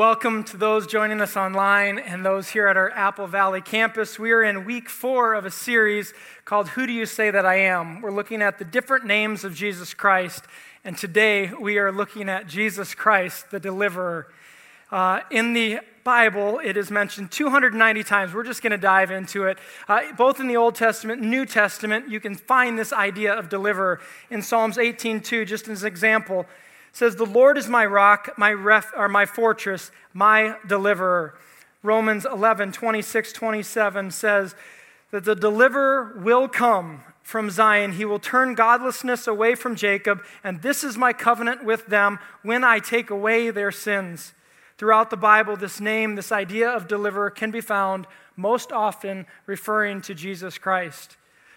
Welcome to those joining us online and those here at our Apple Valley campus. We are in week four of a series called Who Do You Say That I Am? We're looking at the different names of Jesus Christ, and today we are looking at Jesus Christ, the deliverer. Uh, in the Bible, it is mentioned 290 times. We're just going to dive into it. Uh, both in the Old Testament, New Testament, you can find this idea of deliverer. In Psalms 18:2, just as an example, says, The Lord is my rock, my ref, or my fortress, my deliverer. Romans 11, 26, 27 says that the deliverer will come from Zion. He will turn godlessness away from Jacob, and this is my covenant with them when I take away their sins. Throughout the Bible, this name, this idea of deliverer, can be found most often referring to Jesus Christ.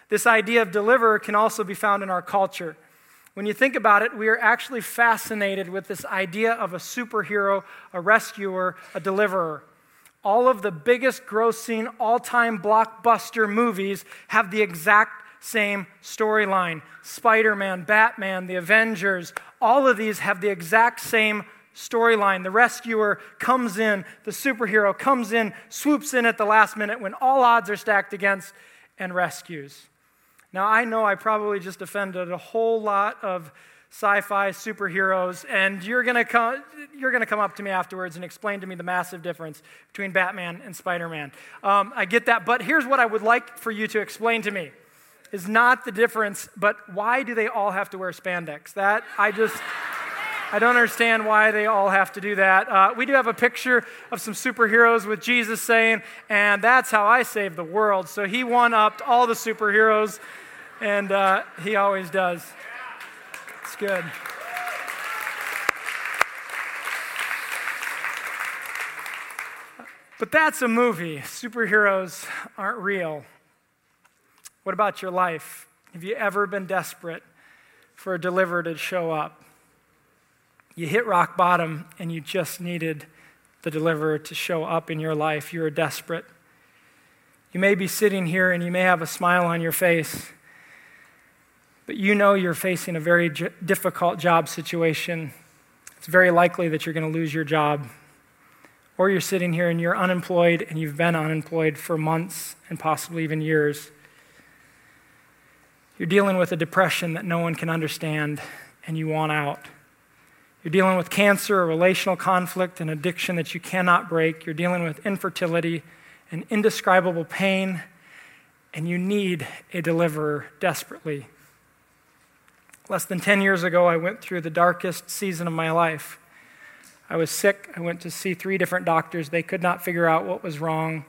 This idea of deliverer can also be found in our culture. When you think about it, we are actually fascinated with this idea of a superhero, a rescuer, a deliverer. All of the biggest grossing, all time blockbuster movies have the exact same storyline. Spider Man, Batman, the Avengers, all of these have the exact same storyline. The rescuer comes in, the superhero comes in, swoops in at the last minute when all odds are stacked against, and rescues. Now, I know I probably just offended a whole lot of sci fi superheroes, and you're going to come. You're going to come up to me afterwards and explain to me the massive difference between Batman and Spider Man. Um, I get that, but here's what I would like for you to explain to me is not the difference, but why do they all have to wear spandex? That I just. I don't understand why they all have to do that. Uh, we do have a picture of some superheroes with Jesus saying, and that's how I saved the world. So he one upped all the superheroes and uh, he always does. It's good. But that's a movie. Superheroes aren't real. What about your life? Have you ever been desperate for a deliverer to show up? You hit rock bottom and you just needed the deliverer to show up in your life. You were desperate. You may be sitting here and you may have a smile on your face but you know you're facing a very j- difficult job situation. It's very likely that you're going to lose your job. Or you're sitting here and you're unemployed and you've been unemployed for months and possibly even years. You're dealing with a depression that no one can understand and you want out. You're dealing with cancer, a relational conflict, an addiction that you cannot break. You're dealing with infertility and indescribable pain, and you need a deliverer desperately. Less than 10 years ago, I went through the darkest season of my life. I was sick. I went to see three different doctors. They could not figure out what was wrong.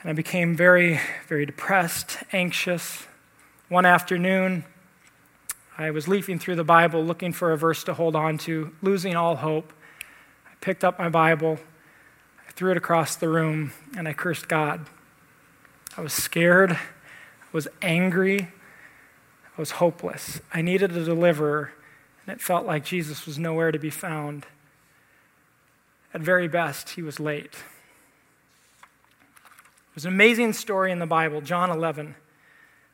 And I became very, very depressed, anxious. One afternoon, I was leafing through the Bible looking for a verse to hold on to, losing all hope. I picked up my Bible, I threw it across the room, and I cursed God. I was scared, I was angry, I was hopeless. I needed a deliverer, and it felt like Jesus was nowhere to be found. At very best, he was late. There's an amazing story in the Bible, John 11,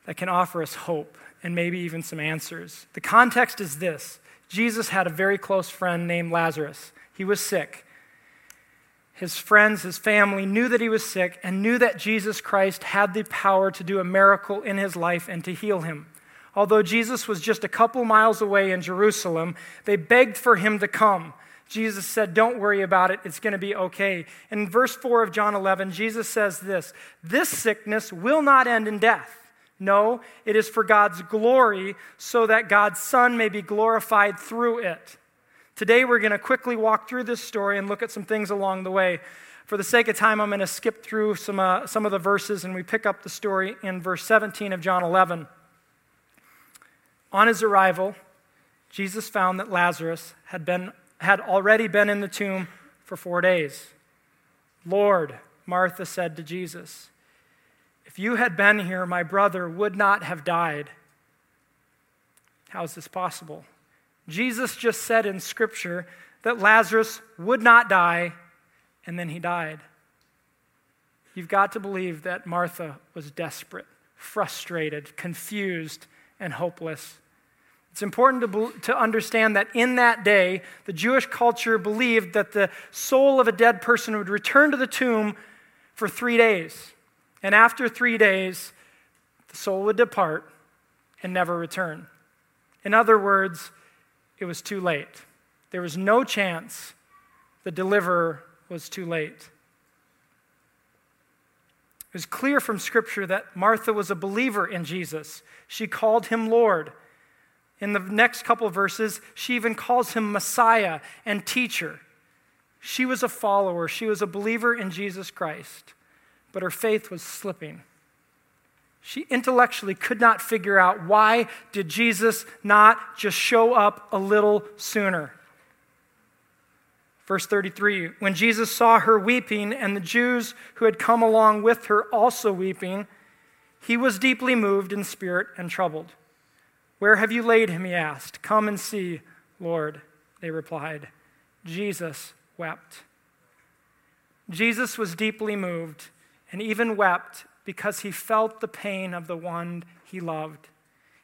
that can offer us hope and maybe even some answers. The context is this Jesus had a very close friend named Lazarus. He was sick. His friends, his family knew that he was sick and knew that Jesus Christ had the power to do a miracle in his life and to heal him. Although Jesus was just a couple miles away in Jerusalem, they begged for him to come. Jesus said, Don't worry about it, it's going to be okay. In verse 4 of John 11, Jesus says this This sickness will not end in death. No, it is for God's glory, so that God's Son may be glorified through it. Today, we're going to quickly walk through this story and look at some things along the way. For the sake of time, I'm going to skip through some, uh, some of the verses, and we pick up the story in verse 17 of John 11. On his arrival, Jesus found that Lazarus had, been, had already been in the tomb for four days. Lord, Martha said to Jesus, if you had been here, my brother would not have died. How is this possible? Jesus just said in Scripture that Lazarus would not die, and then he died. You've got to believe that Martha was desperate, frustrated, confused, and hopeless. It's important to, to understand that in that day, the Jewish culture believed that the soul of a dead person would return to the tomb for three days. And after three days, the soul would depart and never return. In other words, it was too late. There was no chance. The deliverer was too late. It was clear from Scripture that Martha was a believer in Jesus. She called him Lord. In the next couple verses, she even calls him Messiah and teacher. She was a follower, she was a believer in Jesus Christ, but her faith was slipping. She intellectually could not figure out why did Jesus not just show up a little sooner. Verse 33 When Jesus saw her weeping and the Jews who had come along with her also weeping, he was deeply moved in spirit and troubled. Where have you laid him? He asked. Come and see, Lord, they replied. Jesus wept. Jesus was deeply moved and even wept because he felt the pain of the one he loved.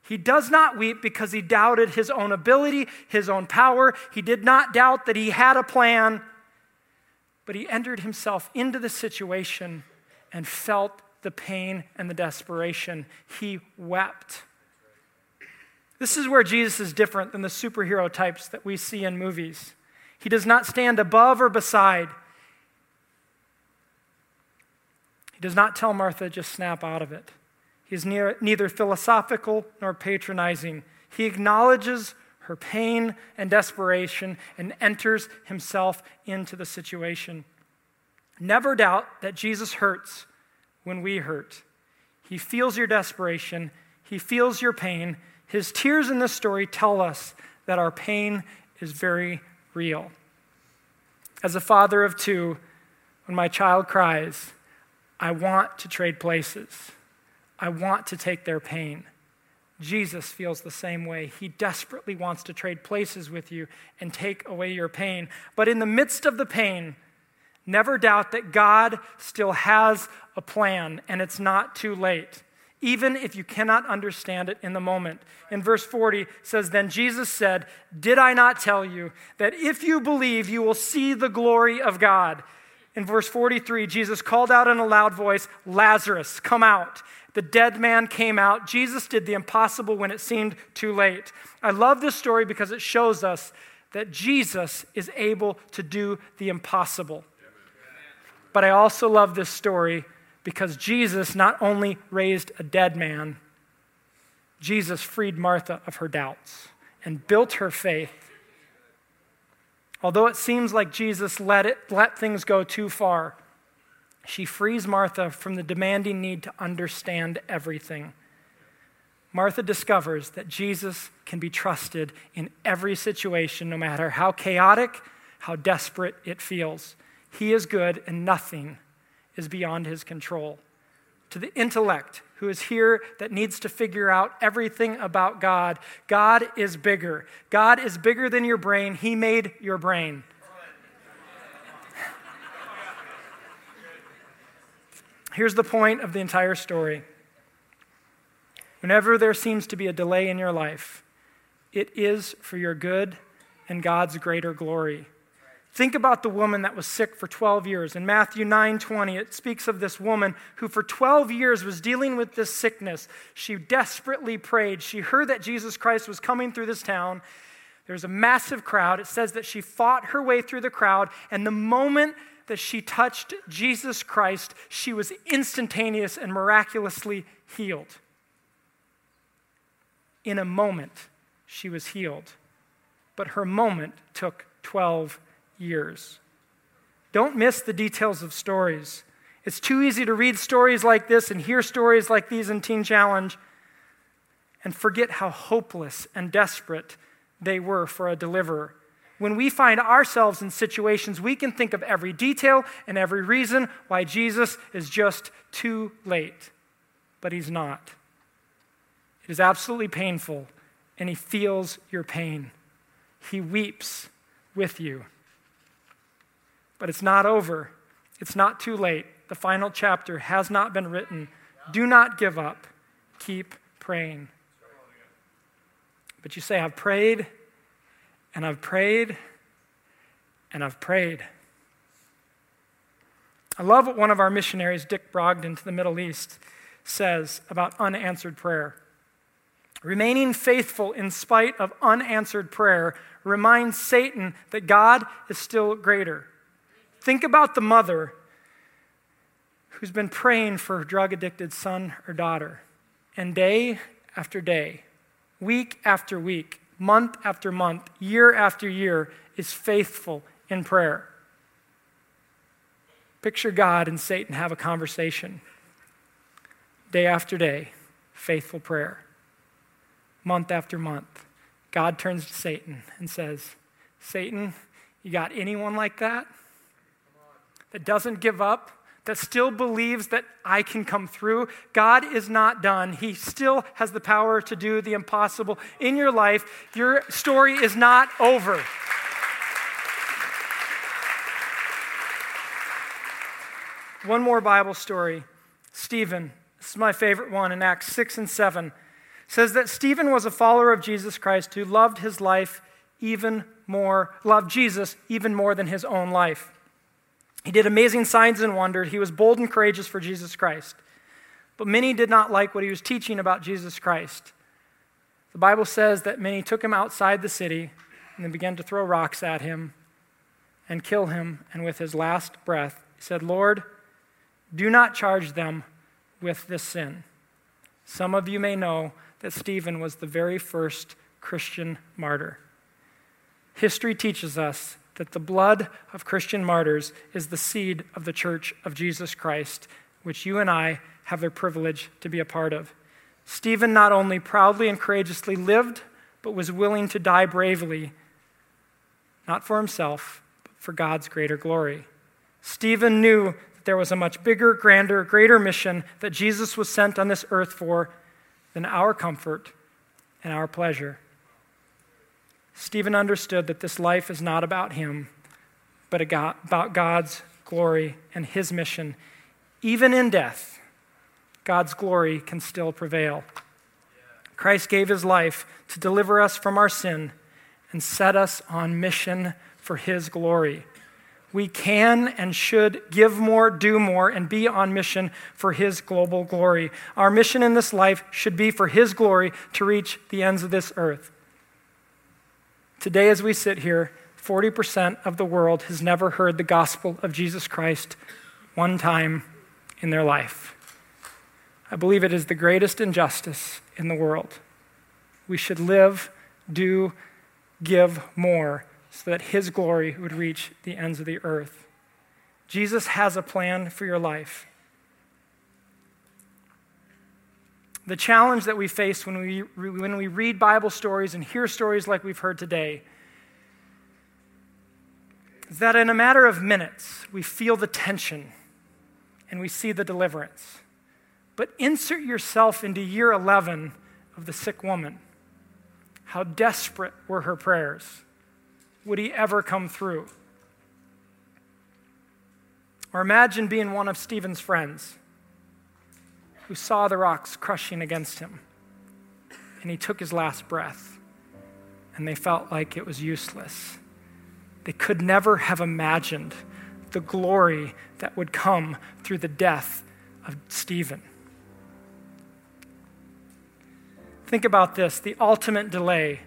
He does not weep because he doubted his own ability, his own power. He did not doubt that he had a plan, but he entered himself into the situation and felt the pain and the desperation. He wept. This is where Jesus is different than the superhero types that we see in movies. He does not stand above or beside. He does not tell Martha, just snap out of it. He is near, neither philosophical nor patronizing. He acknowledges her pain and desperation and enters himself into the situation. Never doubt that Jesus hurts when we hurt. He feels your desperation, he feels your pain. His tears in this story tell us that our pain is very real. As a father of two, when my child cries, I want to trade places. I want to take their pain. Jesus feels the same way. He desperately wants to trade places with you and take away your pain. But in the midst of the pain, never doubt that God still has a plan and it's not too late, even if you cannot understand it in the moment. In verse 40 says, Then Jesus said, Did I not tell you that if you believe, you will see the glory of God? In verse 43, Jesus called out in a loud voice, Lazarus, come out. The dead man came out. Jesus did the impossible when it seemed too late. I love this story because it shows us that Jesus is able to do the impossible. But I also love this story because Jesus not only raised a dead man, Jesus freed Martha of her doubts and built her faith. Although it seems like Jesus let, it, let things go too far, she frees Martha from the demanding need to understand everything. Martha discovers that Jesus can be trusted in every situation, no matter how chaotic, how desperate it feels. He is good, and nothing is beyond his control. To the intellect who is here that needs to figure out everything about God, God is bigger. God is bigger than your brain. He made your brain. Here's the point of the entire story. Whenever there seems to be a delay in your life, it is for your good and God's greater glory. Think about the woman that was sick for 12 years. In Matthew 9 20, it speaks of this woman who for 12 years was dealing with this sickness. She desperately prayed. She heard that Jesus Christ was coming through this town. There was a massive crowd. It says that she fought her way through the crowd, and the moment that she touched Jesus Christ, she was instantaneous and miraculously healed. In a moment, she was healed. But her moment took 12 years. Don't miss the details of stories. It's too easy to read stories like this and hear stories like these in Teen Challenge and forget how hopeless and desperate they were for a deliverer when we find ourselves in situations, we can think of every detail and every reason why Jesus is just too late. but he's not. It is absolutely painful, and he feels your pain. He weeps with you. But it's not over. It's not too late. The final chapter has not been written. Do not give up. Keep praying. But you say, I've prayed, and I've prayed, and I've prayed. I love what one of our missionaries, Dick Brogden, to the Middle East, says about unanswered prayer. Remaining faithful in spite of unanswered prayer reminds Satan that God is still greater. Think about the mother who's been praying for her drug addicted son or daughter, and day after day, week after week, month after month, year after year, is faithful in prayer. Picture God and Satan have a conversation. Day after day, faithful prayer. Month after month, God turns to Satan and says, Satan, you got anyone like that? That doesn't give up? That still believes that I can come through? God is not done. He still has the power to do the impossible in your life. Your story is not over. One more Bible story. Stephen, this is my favorite one in Acts 6 and 7, says that Stephen was a follower of Jesus Christ who loved his life even more, loved Jesus even more than his own life. He did amazing signs and wonders. He was bold and courageous for Jesus Christ. But many did not like what he was teaching about Jesus Christ. The Bible says that many took him outside the city and then began to throw rocks at him and kill him. And with his last breath, he said, Lord, do not charge them with this sin. Some of you may know that Stephen was the very first Christian martyr. History teaches us that the blood of Christian martyrs is the seed of the church of Jesus Christ, which you and I have the privilege to be a part of. Stephen not only proudly and courageously lived, but was willing to die bravely, not for himself, but for God's greater glory. Stephen knew that there was a much bigger, grander, greater mission that Jesus was sent on this earth for than our comfort and our pleasure. Stephen understood that this life is not about him, but about God's glory and his mission. Even in death, God's glory can still prevail. Christ gave his life to deliver us from our sin and set us on mission for his glory we can and should give more, do more, and be on mission for His global glory. Our mission in this life should be for His glory to reach the ends of this earth. Today, as we sit here, 40% of the world has never heard the gospel of Jesus Christ one time in their life. I believe it is the greatest injustice in the world. We should live, do, give more so that his glory would reach the ends of the earth. Jesus has a plan for your life. The challenge that we face when we, when we read Bible stories and hear stories like we've heard today is that in a matter of minutes, we feel the tension and we see the deliverance. But insert yourself into year 11 of the sick woman. How desperate were her prayers? would he ever come through? Or imagine being one of Stephen's friends who saw the rocks crushing against him and he took his last breath and they felt like it was useless. They could never have imagined the glory that would come through the death of Stephen. Think about this the ultimate delay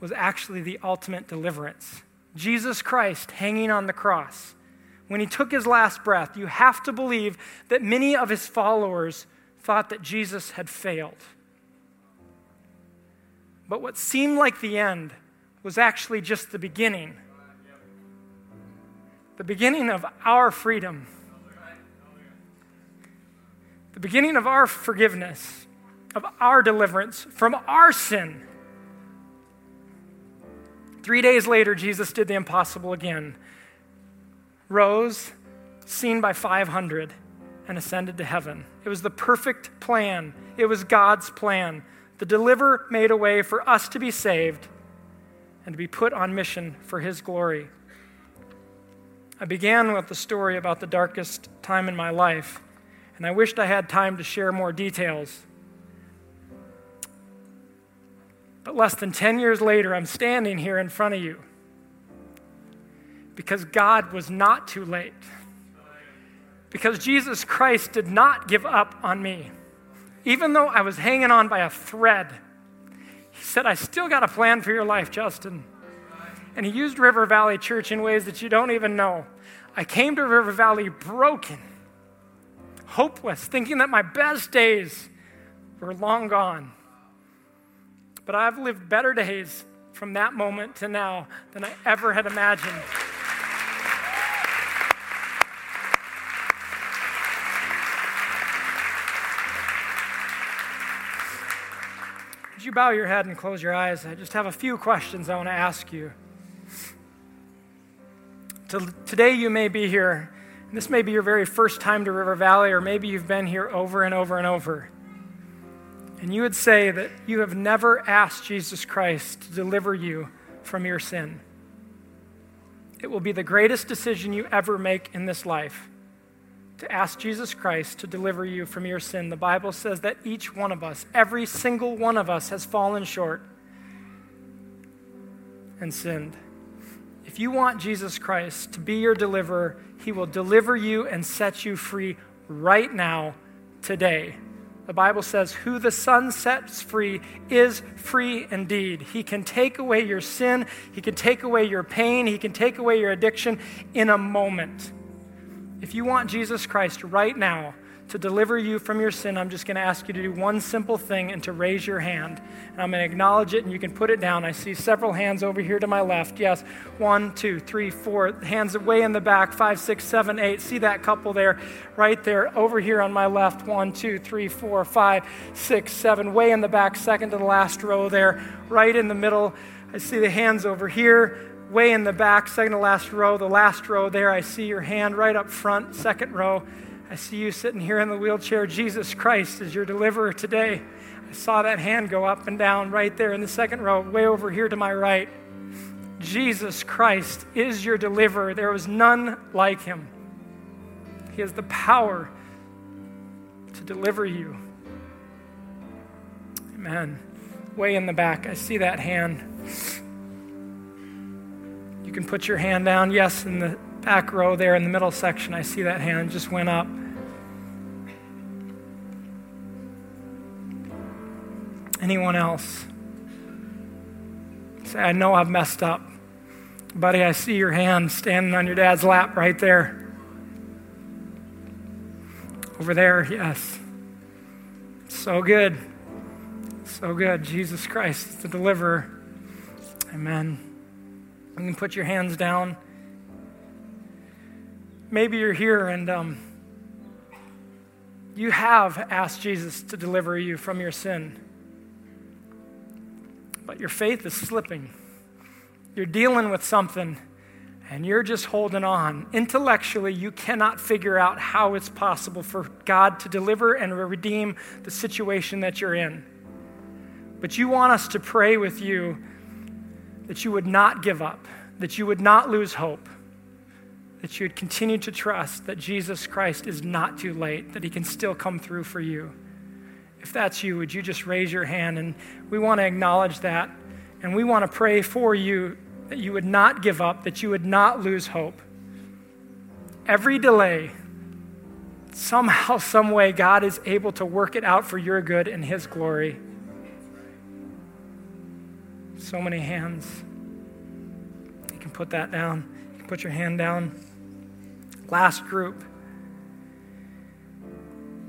was actually the ultimate deliverance. Jesus Christ hanging on the cross. When he took his last breath, you have to believe that many of his followers thought that Jesus had failed. But what seemed like the end was actually just the beginning. The beginning of our freedom. The beginning of our forgiveness, of our deliverance from our sin. Three days later, Jesus did the impossible again. Rose, seen by 500, and ascended to heaven. It was the perfect plan, it was God's plan. The deliverer made a way for us to be saved and to be put on mission for his glory. I began with the story about the darkest time in my life, and I wished I had time to share more details. But less than 10 years later, I'm standing here in front of you because God was not too late. Because Jesus Christ did not give up on me. Even though I was hanging on by a thread, He said, I still got a plan for your life, Justin. And He used River Valley Church in ways that you don't even know. I came to River Valley broken, hopeless, thinking that my best days were long gone. But I've lived better days from that moment to now than I ever had imagined. You bow your head and close your eyes? I just have a few questions I want to ask you. Today, you may be here, this may be your very first time to River Valley, or maybe you've been here over and over and over and you would say that you have never asked Jesus Christ to deliver you from your sin, it will be the greatest decision you ever make in this life to ask Jesus Christ to deliver you from your sin. The Bible says that each one of us, every single one of us, has fallen short and sinned. If you want Jesus Christ to be your deliverer, he will deliver you and set you free right now, today. The Bible says, Who the Son sets free is free indeed. He can take away your sin, He can take away your pain, He can take away your addiction in a moment. If you want Jesus Christ right now, to deliver you from your sin, I'm just going to ask you to do one simple thing and to raise your hand. And I'm going to acknowledge it and you can put it down. I see several hands over here to my left. Yes, one, two, three, four. Hands way in the back, five, six, seven, eight. See that couple there, right there. Over here on my left, one, two, three, four, five, six, seven. Way in the back, second to the last row there. Right in the middle. I see the hands over here way in the back, second to last row, the last row there. I see your hand right up front, second row. I see you sitting here in the wheelchair. Jesus Christ is your deliverer today. I saw that hand go up and down right there in the second row, way over here to my right. Jesus Christ is your deliverer. There was none like him. He has the power to deliver you. Amen. Way in the back, I see that hand. You can put your hand down. Yes, in the back row there in the middle section, I see that hand just went up. anyone else. Say, I know I've messed up. Buddy, I see your hand standing on your dad's lap right there. Over there, yes. So good. So good. Jesus Christ, the deliverer. Amen. You can put your hands down. Maybe you're here and um, you have asked Jesus to deliver you from your sin but your faith is slipping. You're dealing with something and you're just holding on. Intellectually, you cannot figure out how it's possible for God to deliver and redeem the situation that you're in. But you want us to pray with you that you would not give up, that you would not lose hope, that you would continue to trust that Jesus Christ is not too late, that he can still come through for you. If that's you, would you just raise your hand? And we want to acknowledge that. And we want to pray for you that you would not give up, that you would not lose hope. Every delay, somehow, some way, God is able to work it out for your good and His glory. So many hands. You can put that down. You can put your hand down. Last group.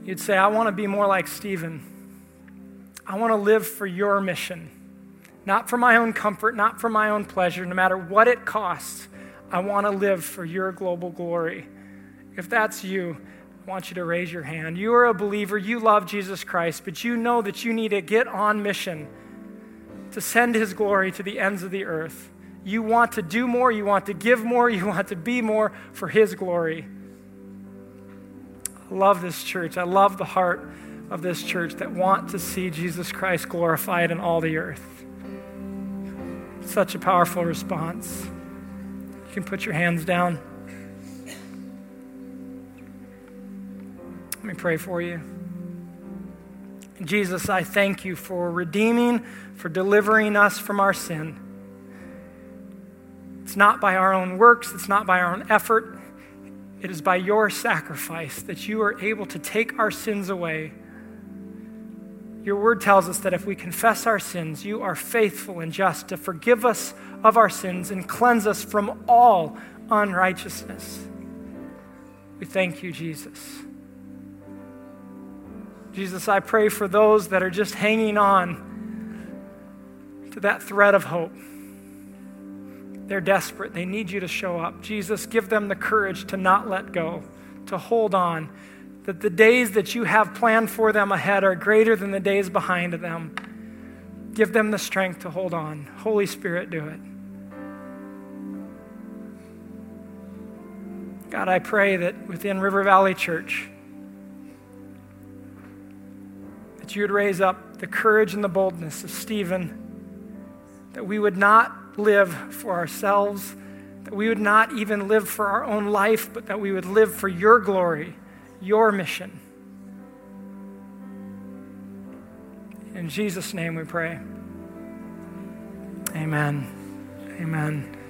You'd say, I want to be more like Stephen. I want to live for your mission, not for my own comfort, not for my own pleasure, no matter what it costs. I want to live for your global glory. If that's you, I want you to raise your hand. You are a believer, you love Jesus Christ, but you know that you need to get on mission to send his glory to the ends of the earth. You want to do more, you want to give more, you want to be more for his glory I love this church. I love the heart of this church that want to see Jesus Christ glorified in all the earth. Such a powerful response. You can put your hands down. Let me pray for you. Jesus, I thank you for redeeming, for delivering us from our sin. It's not by our own works, it's not by our own effort. It is by your sacrifice that you are able to take our sins away. Your word tells us that if we confess our sins, you are faithful and just to forgive us of our sins and cleanse us from all unrighteousness. We thank you, Jesus. Jesus, I pray for those that are just hanging on to that thread of hope. They're desperate. They need you to show up. Jesus, give them the courage to not let go, to hold on, that the days that you have planned for them ahead are greater than the days behind them. Give them the strength to hold on. Holy Spirit, do it. God, I pray that within River Valley Church, that you would raise up the courage and the boldness of Stephen, that we would not live for ourselves, that we would not even live for our own life, but that we would live for your glory, your mission. In Jesus' name we pray. Amen. Amen.